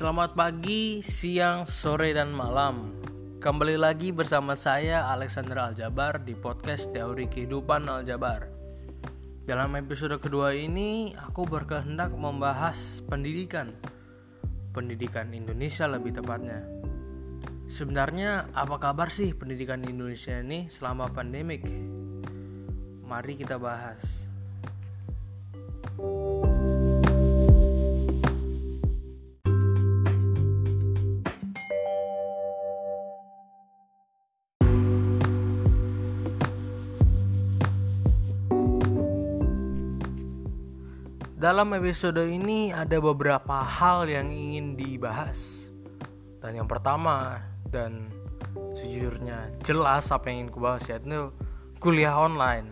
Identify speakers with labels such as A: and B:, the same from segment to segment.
A: Selamat pagi, siang, sore, dan malam. Kembali lagi bersama saya Alexander Aljabar di podcast Teori Kehidupan Aljabar. Dalam episode kedua ini, aku berkehendak membahas pendidikan. Pendidikan Indonesia lebih tepatnya. Sebenarnya apa kabar sih pendidikan Indonesia ini selama pandemik? Mari kita bahas. Dalam episode ini ada beberapa hal yang ingin dibahas. Dan yang pertama dan sejujurnya jelas apa yang ingin kubahas yaitu kuliah online.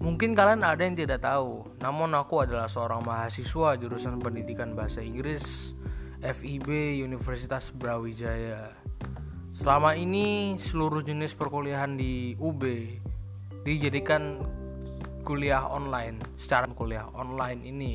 A: Mungkin kalian ada yang tidak tahu, namun aku adalah seorang mahasiswa jurusan pendidikan bahasa Inggris FIB Universitas Brawijaya. Selama ini seluruh jenis perkuliahan di UB dijadikan kuliah online secara kuliah online ini.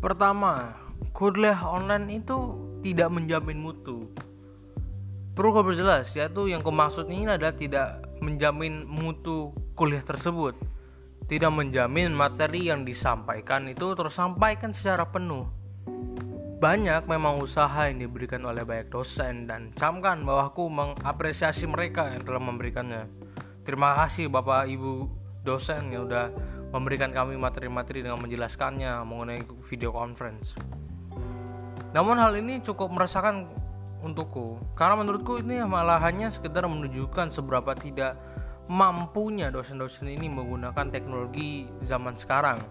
A: Pertama, kuliah online itu tidak menjamin mutu. Perlu kau berjelas, yaitu yang kumaksud ini adalah tidak menjamin mutu kuliah tersebut. Tidak menjamin materi yang disampaikan itu tersampaikan secara penuh. Banyak memang usaha yang diberikan oleh banyak dosen dan camkan bahwa aku mengapresiasi mereka yang telah memberikannya. Terima kasih Bapak Ibu dosen yang sudah memberikan kami materi-materi dengan menjelaskannya mengenai video conference. Namun hal ini cukup meresahkan untukku karena menurutku ini malah hanya sekedar menunjukkan seberapa tidak mampunya dosen-dosen ini menggunakan teknologi zaman sekarang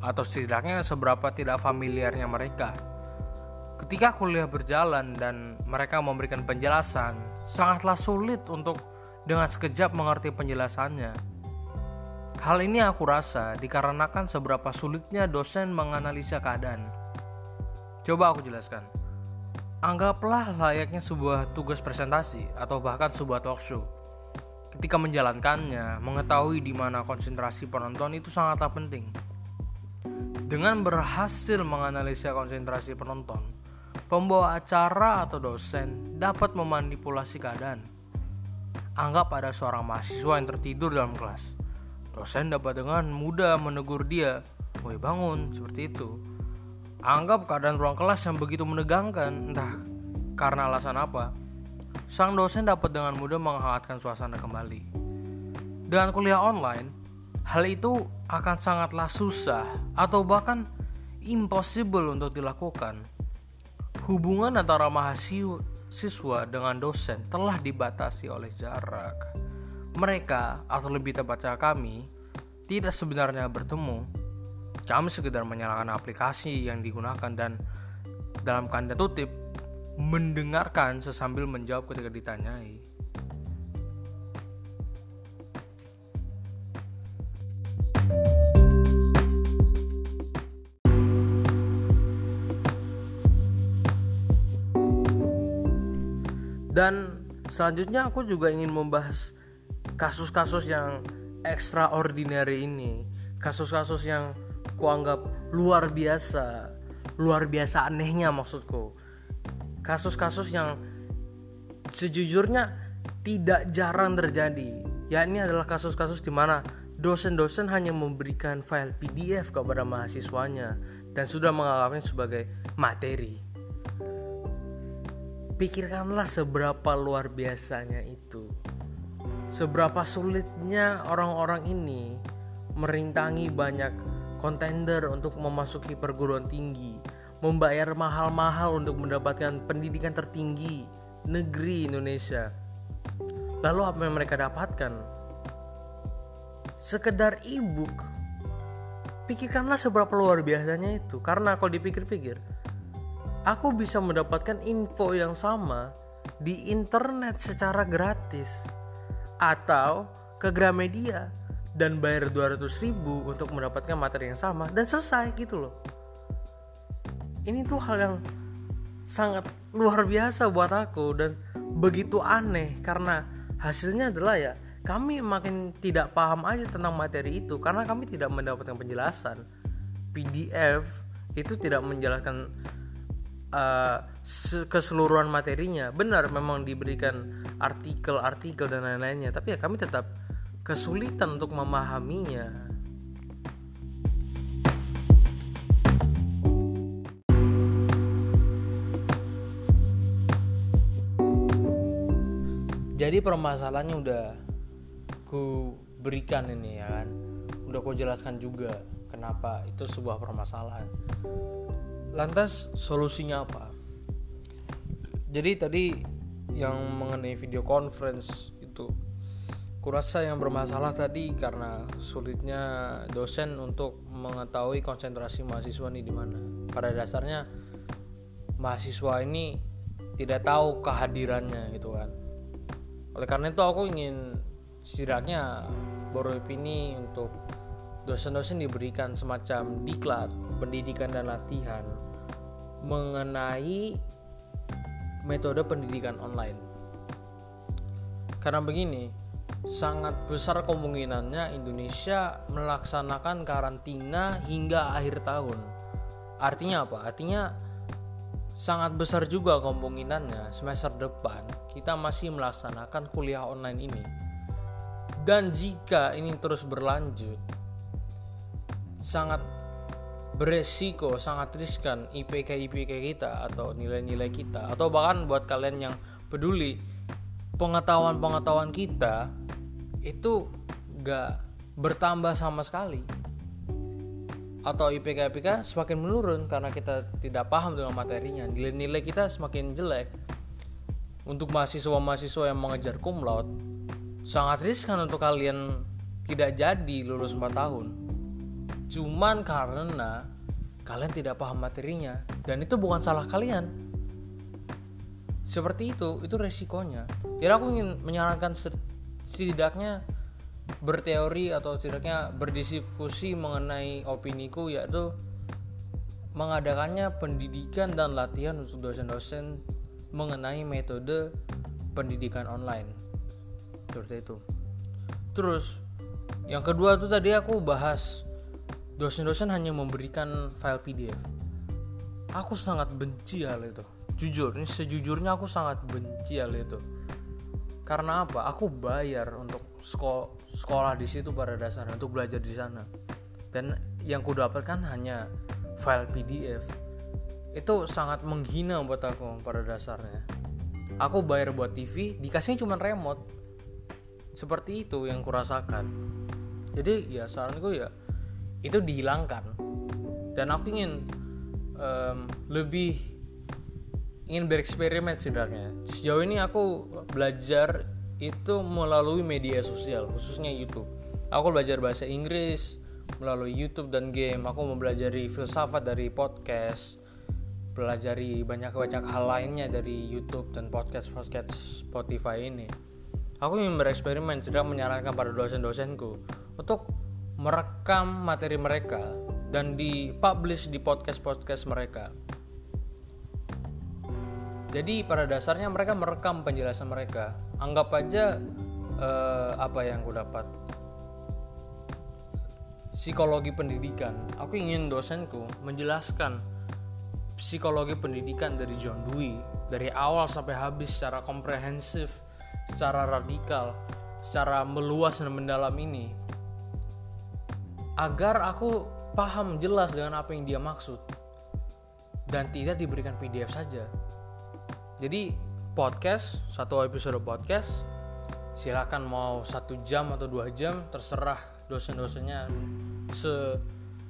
A: atau setidaknya seberapa tidak familiarnya mereka. Ketika kuliah berjalan dan mereka memberikan penjelasan, sangatlah sulit untuk dengan sekejap mengerti penjelasannya. Hal ini aku rasa dikarenakan seberapa sulitnya dosen menganalisa keadaan. Coba aku jelaskan. Anggaplah layaknya sebuah tugas presentasi atau bahkan sebuah talk show. Ketika menjalankannya, mengetahui di mana konsentrasi penonton itu sangatlah penting. Dengan berhasil menganalisa konsentrasi penonton, pembawa acara atau dosen dapat memanipulasi keadaan. Anggap ada seorang mahasiswa yang tertidur dalam kelas. Dosen dapat dengan mudah menegur dia, "Woi bangun," seperti itu Anggap keadaan ruang kelas yang begitu menegangkan, entah karena alasan apa, sang dosen dapat dengan mudah menghangatkan suasana kembali. Dengan kuliah online, hal itu akan sangatlah susah atau bahkan impossible untuk dilakukan. Hubungan antara mahasiswa dengan dosen telah dibatasi oleh jarak. Mereka, atau lebih tepatnya kami, tidak sebenarnya bertemu, kami sekedar menyalakan aplikasi yang digunakan dan dalam kanda tutip mendengarkan sesambil menjawab ketika ditanyai. Dan selanjutnya aku juga ingin membahas kasus-kasus yang extraordinary ini, kasus-kasus yang kuanggap luar biasa luar biasa anehnya maksudku. Kasus-kasus yang sejujurnya tidak jarang terjadi. Ya ini adalah kasus-kasus di mana dosen-dosen hanya memberikan file PDF kepada mahasiswanya dan sudah menganggapnya sebagai materi. Pikirkanlah seberapa luar biasanya itu. Seberapa sulitnya orang-orang ini merintangi banyak kontender untuk memasuki perguruan tinggi, membayar mahal-mahal untuk mendapatkan pendidikan tertinggi negeri Indonesia. Lalu apa yang mereka dapatkan? Sekedar ebook. Pikirkanlah seberapa luar biasanya itu. Karena kalau dipikir-pikir, aku bisa mendapatkan info yang sama di internet secara gratis. atau ke Gramedia dan bayar 200 ribu untuk mendapatkan materi yang sama dan selesai gitu loh. Ini tuh hal yang sangat luar biasa buat aku dan begitu aneh karena hasilnya adalah ya kami makin tidak paham aja tentang materi itu karena kami tidak mendapatkan penjelasan. PDF itu tidak menjelaskan uh, keseluruhan materinya. Benar memang diberikan artikel-artikel dan lain-lainnya tapi ya kami tetap kesulitan untuk memahaminya. Jadi permasalahannya udah ku berikan ini ya kan, udah ku jelaskan juga kenapa itu sebuah permasalahan. Lantas solusinya apa? Jadi tadi yang mengenai video conference itu Kurasa yang bermasalah tadi karena sulitnya dosen untuk mengetahui konsentrasi mahasiswa ini di mana. Pada dasarnya mahasiswa ini tidak tahu kehadirannya gitu kan. Oleh karena itu aku ingin setidaknya ini untuk dosen-dosen diberikan semacam diklat pendidikan dan latihan mengenai metode pendidikan online. Karena begini, sangat besar kemungkinannya Indonesia melaksanakan karantina hingga akhir tahun. Artinya apa? Artinya sangat besar juga kemungkinannya semester depan kita masih melaksanakan kuliah online ini. Dan jika ini terus berlanjut, sangat beresiko, sangat riskan IPK IPK kita atau nilai-nilai kita atau bahkan buat kalian yang peduli pengetahuan-pengetahuan kita itu gak bertambah sama sekali. Atau IPK IPK semakin menurun karena kita tidak paham dengan materinya. Nilai-nilai kita semakin jelek. Untuk mahasiswa-mahasiswa yang mengejar cum laude sangat riskan untuk kalian tidak jadi lulus 4 tahun. Cuman karena kalian tidak paham materinya. Dan itu bukan salah kalian. Seperti itu itu resikonya. Jadi aku ingin menyarankan setidaknya berteori atau setidaknya berdiskusi mengenai opiniku yaitu mengadakannya pendidikan dan latihan untuk dosen-dosen mengenai metode pendidikan online. Seperti itu. Terus yang kedua tuh tadi aku bahas dosen-dosen hanya memberikan file PDF aku sangat benci hal itu. Jujur ini sejujurnya aku sangat benci hal itu karena apa? Aku bayar untuk sekolah sekolah di situ pada dasarnya untuk belajar di sana. Dan yang ku dapatkan hanya file PDF itu sangat menghina buat aku pada dasarnya. Aku bayar buat TV dikasihnya cuma remote. Seperti itu yang kurasakan jadi ya saranku ya itu dihilangkan. Dan aku ingin um, lebih ingin bereksperimen sebenarnya. Sejauh ini aku belajar itu melalui media sosial khususnya YouTube. Aku belajar bahasa Inggris melalui YouTube dan game. Aku mempelajari filsafat dari podcast pelajari banyak-banyak hal lainnya dari YouTube dan podcast podcast Spotify ini. Aku ingin bereksperimen sedang menyarankan pada dosen-dosenku untuk merekam materi mereka dan dipublish di podcast-podcast mereka jadi pada dasarnya mereka merekam penjelasan mereka. Anggap aja uh, apa yang gue dapat? Psikologi pendidikan. Aku ingin dosenku menjelaskan psikologi pendidikan dari John Dewey dari awal sampai habis secara komprehensif secara radikal secara meluas dan mendalam ini. Agar aku paham jelas dengan apa yang dia maksud. Dan tidak diberikan PDF saja jadi podcast satu episode podcast silakan mau satu jam atau dua jam terserah dosen-dosennya. Se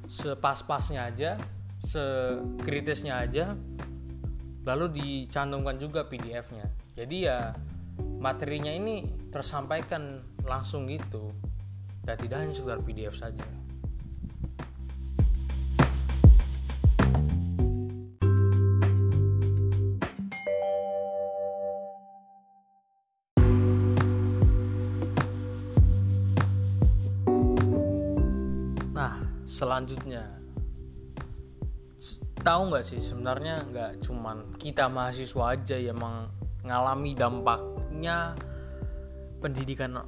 A: sepas-pasnya aja sekritisnya aja lalu dicantumkan juga PDF-nya jadi ya materinya ini tersampaikan langsung gitu. Dan tidak hanya sekedar PDF saja selanjutnya. Tahu nggak sih sebenarnya nggak cuman kita mahasiswa aja yang mengalami dampaknya pendidikan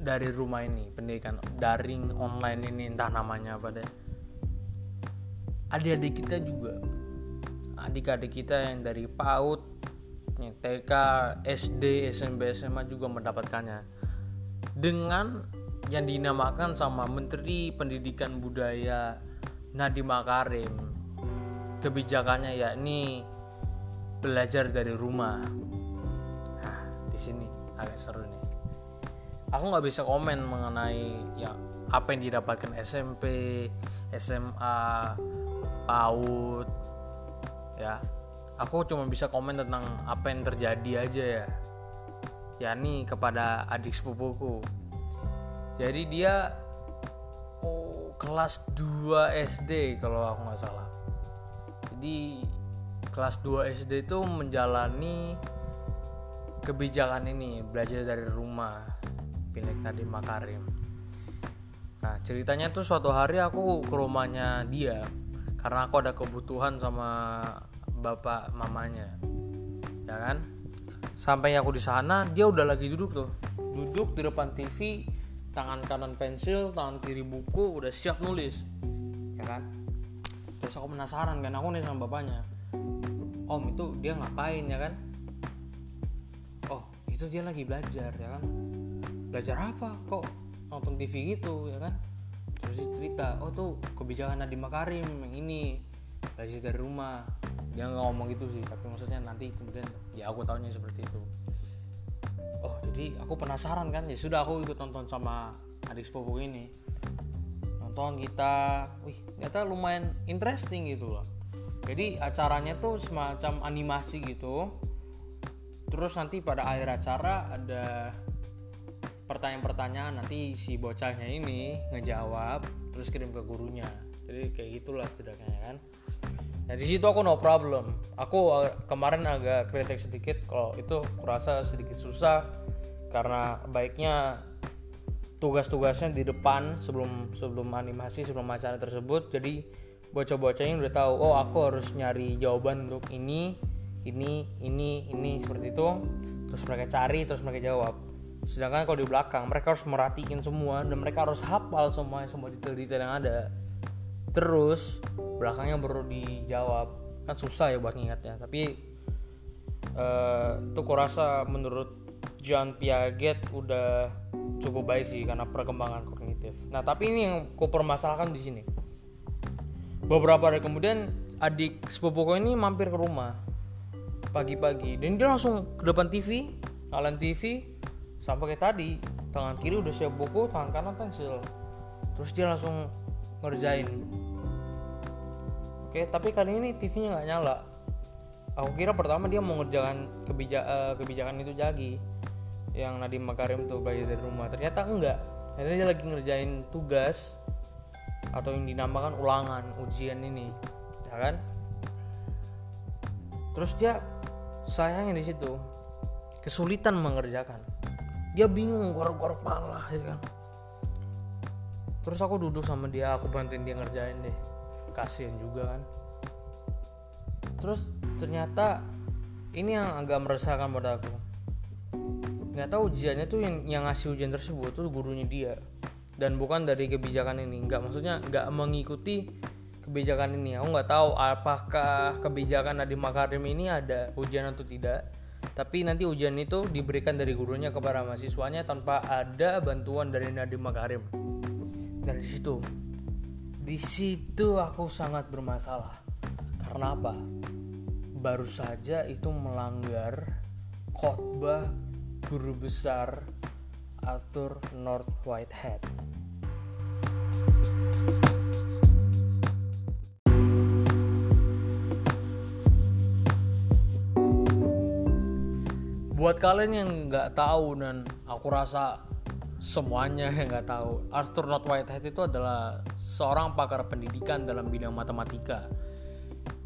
A: dari rumah ini pendidikan daring online ini entah namanya apa deh. Adik-adik kita juga adik-adik kita yang dari PAUD TK SD SMP SMA juga mendapatkannya. Dengan yang dinamakan sama Menteri Pendidikan Budaya Nadiem Makarim kebijakannya yakni belajar dari rumah. Nah, di sini agak seru nih. Aku nggak bisa komen mengenai ya apa yang didapatkan SMP, SMA, PAUD, ya. Aku cuma bisa komen tentang apa yang terjadi aja ya. yakni kepada adik sepupuku. Jadi dia oh, kelas 2 SD kalau aku nggak salah. Jadi kelas 2 SD itu menjalani kebijakan ini belajar dari rumah pilih tadi Makarim. Nah ceritanya tuh suatu hari aku ke rumahnya dia karena aku ada kebutuhan sama bapak mamanya ya kan? Sampai aku di sana dia udah lagi duduk tuh. Duduk di depan TV tangan kanan pensil tangan kiri buku udah siap nulis. Ya kan? Terus aku penasaran kan aku nih sama bapaknya om itu dia ngapain ya kan? Oh itu dia lagi belajar ya kan? Belajar apa kok nonton TV gitu ya kan? Terus cerita oh tuh kebijakan Nadiem Makarim yang ini belajar dari rumah. Dia nggak ngomong gitu sih tapi maksudnya nanti kemudian ya aku tahunya seperti itu jadi aku penasaran kan ya sudah aku ikut nonton sama adik sepupu ini. Nonton kita wih ternyata lumayan interesting gitu loh. Jadi acaranya tuh semacam animasi gitu. Terus nanti pada akhir acara ada pertanyaan-pertanyaan nanti si bocahnya ini ngejawab terus kirim ke gurunya. Jadi kayak gitulah setidaknya kan. Nah di situ aku no problem. Aku kemarin agak kritik sedikit kalau itu kurasa sedikit susah karena baiknya tugas-tugasnya di depan sebelum sebelum animasi sebelum acara tersebut. Jadi bocah-bocahnya udah tahu oh aku harus nyari jawaban untuk ini ini ini ini seperti itu. Terus mereka cari terus mereka jawab. Sedangkan kalau di belakang mereka harus merhatiin semua dan mereka harus hafal semua semua detail-detail yang ada. Terus belakangnya baru dijawab. Kan susah ya buat ngingatnya tapi uh, itu kurasa menurut John Piaget udah cukup baik sih karena perkembangan kognitif. Nah, tapi ini yang ku permasalahkan di sini. Beberapa hari kemudian adik sepupuku ini mampir ke rumah pagi-pagi dan dia langsung ke depan TV, nyalain TV sampai kayak tadi tangan kiri udah siap buku, tangan kanan pensil. Terus dia langsung ngerjain. Oke, tapi kali ini TV-nya nggak nyala. Aku kira pertama dia mau ngerjakan kebijak, uh, kebijakan itu lagi yang Nadiem Makarim tuh belajar dari rumah. Ternyata enggak. Ternyata dia lagi ngerjain tugas atau yang dinamakan ulangan ujian ini ya kan? Terus dia sayangnya di situ kesulitan mengerjakan. Dia bingung gorok-gorok kepala ya kan? Terus aku duduk sama dia aku bantuin dia ngerjain deh. Kasihan juga kan? Terus ternyata ini yang agak meresahkan pada aku nggak tahu ujiannya tuh yang yang ngasih ujian tersebut tuh gurunya dia. Dan bukan dari kebijakan ini. Nggak maksudnya nggak mengikuti kebijakan ini. Aku nggak tahu apakah kebijakan Nadiem Makarim ini ada ujian atau tidak. Tapi nanti ujian itu diberikan dari gurunya kepada mahasiswanya tanpa ada bantuan dari Nadiem Makarim. Dari situ. Di situ aku sangat bermasalah. Karena apa? Baru saja itu melanggar khotbah guru besar Arthur North Whitehead. Buat kalian yang nggak tahu dan aku rasa semuanya yang nggak tahu, Arthur North Whitehead itu adalah seorang pakar pendidikan dalam bidang matematika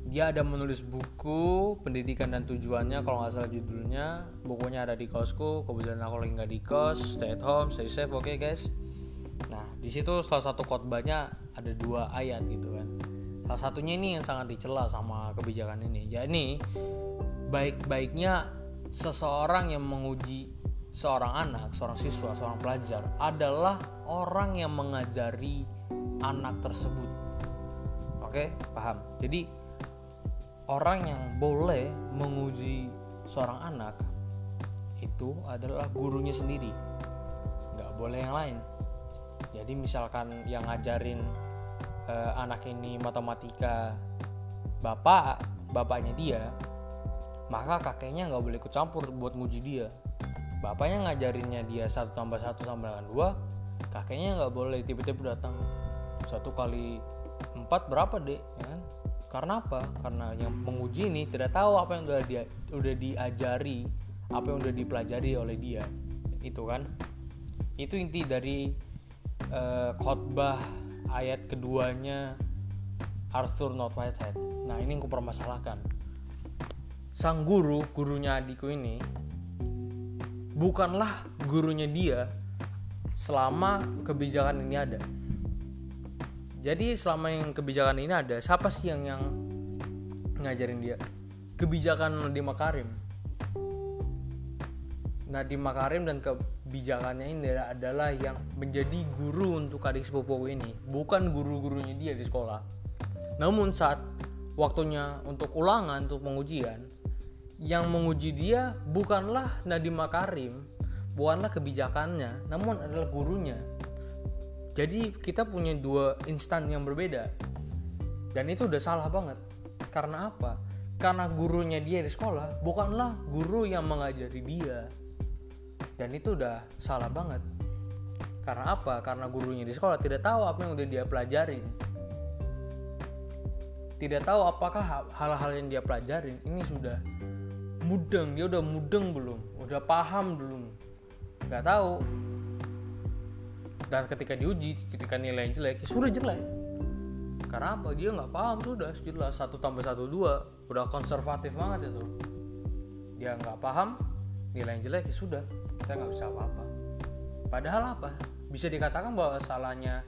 A: dia ada menulis buku pendidikan dan tujuannya kalau nggak salah judulnya bukunya ada di kosku kebetulan aku lagi nggak di kos stay at home stay safe oke okay, guys nah di situ salah satu khotbahnya ada dua ayat gitu kan salah satunya ini yang sangat dicela sama kebijakan ini ya ini baik-baiknya seseorang yang menguji seorang anak, seorang siswa, seorang pelajar adalah orang yang mengajari anak tersebut. Oke, paham? Jadi orang yang boleh menguji seorang anak itu adalah gurunya sendiri, nggak boleh yang lain. Jadi misalkan yang ngajarin eh, anak ini matematika bapak, bapaknya dia, maka kakeknya nggak boleh ikut campur buat nguji dia. Bapaknya ngajarinnya dia satu tambah satu sama dengan dua kakeknya nggak boleh tiba-tiba datang satu kali empat berapa dek? ya karena apa? Karena yang menguji ini tidak tahu apa yang udah dia udah diajari apa yang udah dipelajari oleh dia. Itu kan? Itu inti dari uh, khotbah ayat keduanya Arthur Not Whitehead. Nah ini yang kupermasalahkan. Sang guru gurunya adikku ini bukanlah gurunya dia selama kebijakan ini ada jadi selama yang kebijakan ini ada siapa sih yang yang ngajarin dia? Kebijakan Nadiem Makarim. Nadiem Makarim dan kebijakannya ini adalah yang menjadi guru untuk adik sepupu ini. Bukan guru-gurunya dia di sekolah. Namun saat waktunya untuk ulangan untuk pengujian yang menguji dia bukanlah Nadiem Makarim, bukanlah kebijakannya, namun adalah gurunya. Jadi kita punya dua instan yang berbeda. Dan itu udah salah banget. Karena apa? Karena gurunya dia di sekolah bukanlah guru yang mengajari dia. Dan itu udah salah banget. Karena apa? Karena gurunya di sekolah tidak tahu apa yang udah dia pelajarin. Tidak tahu apakah hal-hal yang dia pelajarin ini sudah mudeng dia udah mudeng belum udah paham belum nggak tahu dan ketika diuji ketika nilai yang jelek ya sudah jelek. Karena apa? Dia nggak paham sudah. Jelas satu tambah satu dua. Udah konservatif banget itu. Dia nggak paham nilai yang jelek ya sudah. Kita nggak bisa apa-apa. Padahal apa? Bisa dikatakan bahwa salahnya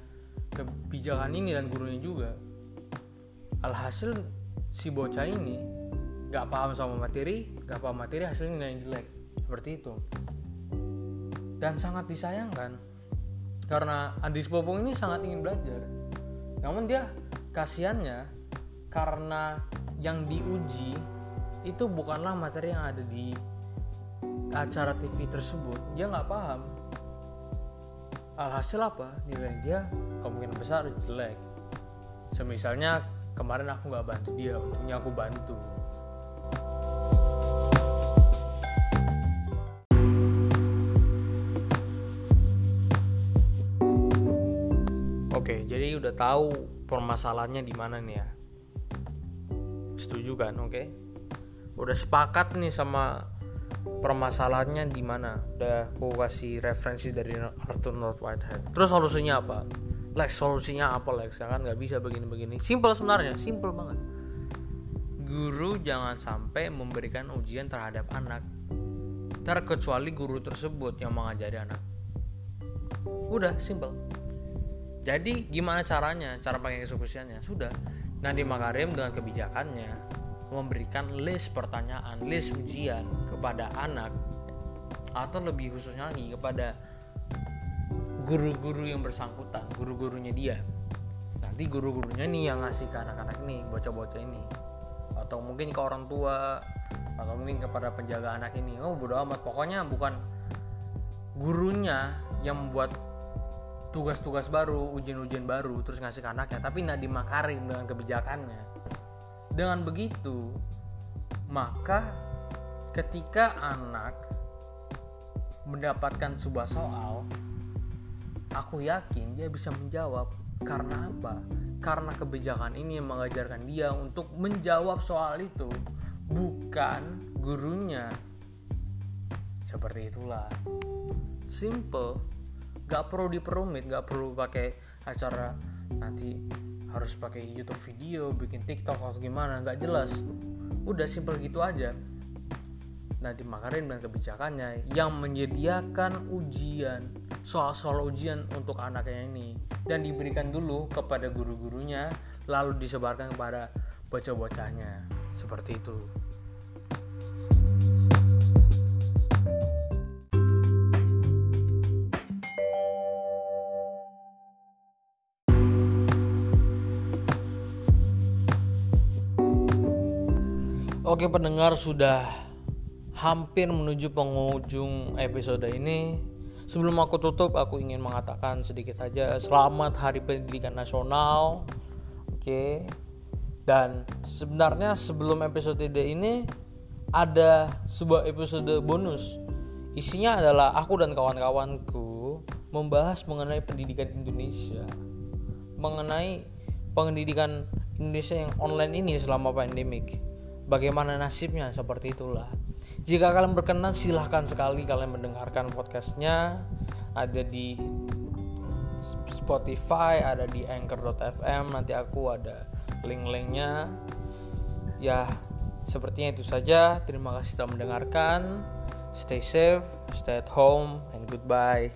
A: kebijakan ini dan gurunya juga. Alhasil si bocah ini nggak paham sama materi nggak paham materi hasilnya nilai jelek. Seperti itu. Dan sangat disayangkan karena Andi Popong ini sangat ingin belajar. Namun dia kasihannya karena yang diuji itu bukanlah materi yang ada di acara TV tersebut. Dia nggak paham. Alhasil apa? Nilai dia kemungkinan besar jelek. Semisalnya kemarin aku nggak bantu dia untungnya aku bantu Oke, jadi udah tahu permasalahannya di mana nih ya. Setuju kan? Oke. Udah sepakat nih sama permasalahannya di mana. Udah aku kasih referensi dari Arthur North Whitehead. Terus solusinya apa? Lex, solusinya apa Lex? Ya kan nggak bisa begini-begini. Simple sebenarnya, simple banget. Guru jangan sampai memberikan ujian terhadap anak terkecuali guru tersebut yang mengajari anak. Udah, simple jadi gimana caranya? Cara pengeksekusiannya sudah. Nadiem Makarim dengan kebijakannya memberikan list pertanyaan list ujian kepada anak atau lebih khususnya lagi kepada guru-guru yang bersangkutan guru-gurunya dia. Nanti guru-gurunya nih yang ngasih ke anak-anak ini bocah-bocah ini. Atau mungkin ke orang tua atau mungkin kepada penjaga anak ini. Oh bodo amat. Pokoknya bukan gurunya yang membuat tugas-tugas baru, ujian-ujian baru, terus ngasih ke anaknya. Tapi Nadiem Makarim dengan kebijakannya. Dengan begitu, maka ketika anak mendapatkan sebuah soal, aku yakin dia bisa menjawab. Karena apa? Karena kebijakan ini yang mengajarkan dia untuk menjawab soal itu, bukan gurunya. Seperti itulah. Simple nggak perlu diperumit nggak perlu pakai acara nanti harus pakai YouTube video bikin TikTok atau gimana nggak jelas. Udah simpel gitu aja. Nah dimakarin dengan kebijakannya yang menyediakan ujian soal-soal ujian untuk anaknya ini. Dan diberikan dulu kepada guru-gurunya lalu disebarkan kepada bocah-bocahnya. Seperti itu Oke pendengar sudah hampir menuju penghujung episode ini. Sebelum aku tutup aku ingin mengatakan sedikit saja Selamat Hari Pendidikan Nasional. Oke. Dan sebenarnya sebelum episode ini Ada sebuah episode bonus. Isinya adalah aku dan kawan-kawanku Membahas mengenai pendidikan Indonesia. Mengenai pendidikan Indonesia yang online ini selama pandemik bagaimana nasibnya seperti itulah. Jika kalian berkenan silahkan sekali kalian mendengarkan podcastnya. Ada di Spotify ada di Anchor.fm nanti aku ada link-linknya. Ya sepertinya itu saja. Terima kasih telah mendengarkan. Stay safe stay at home and goodbye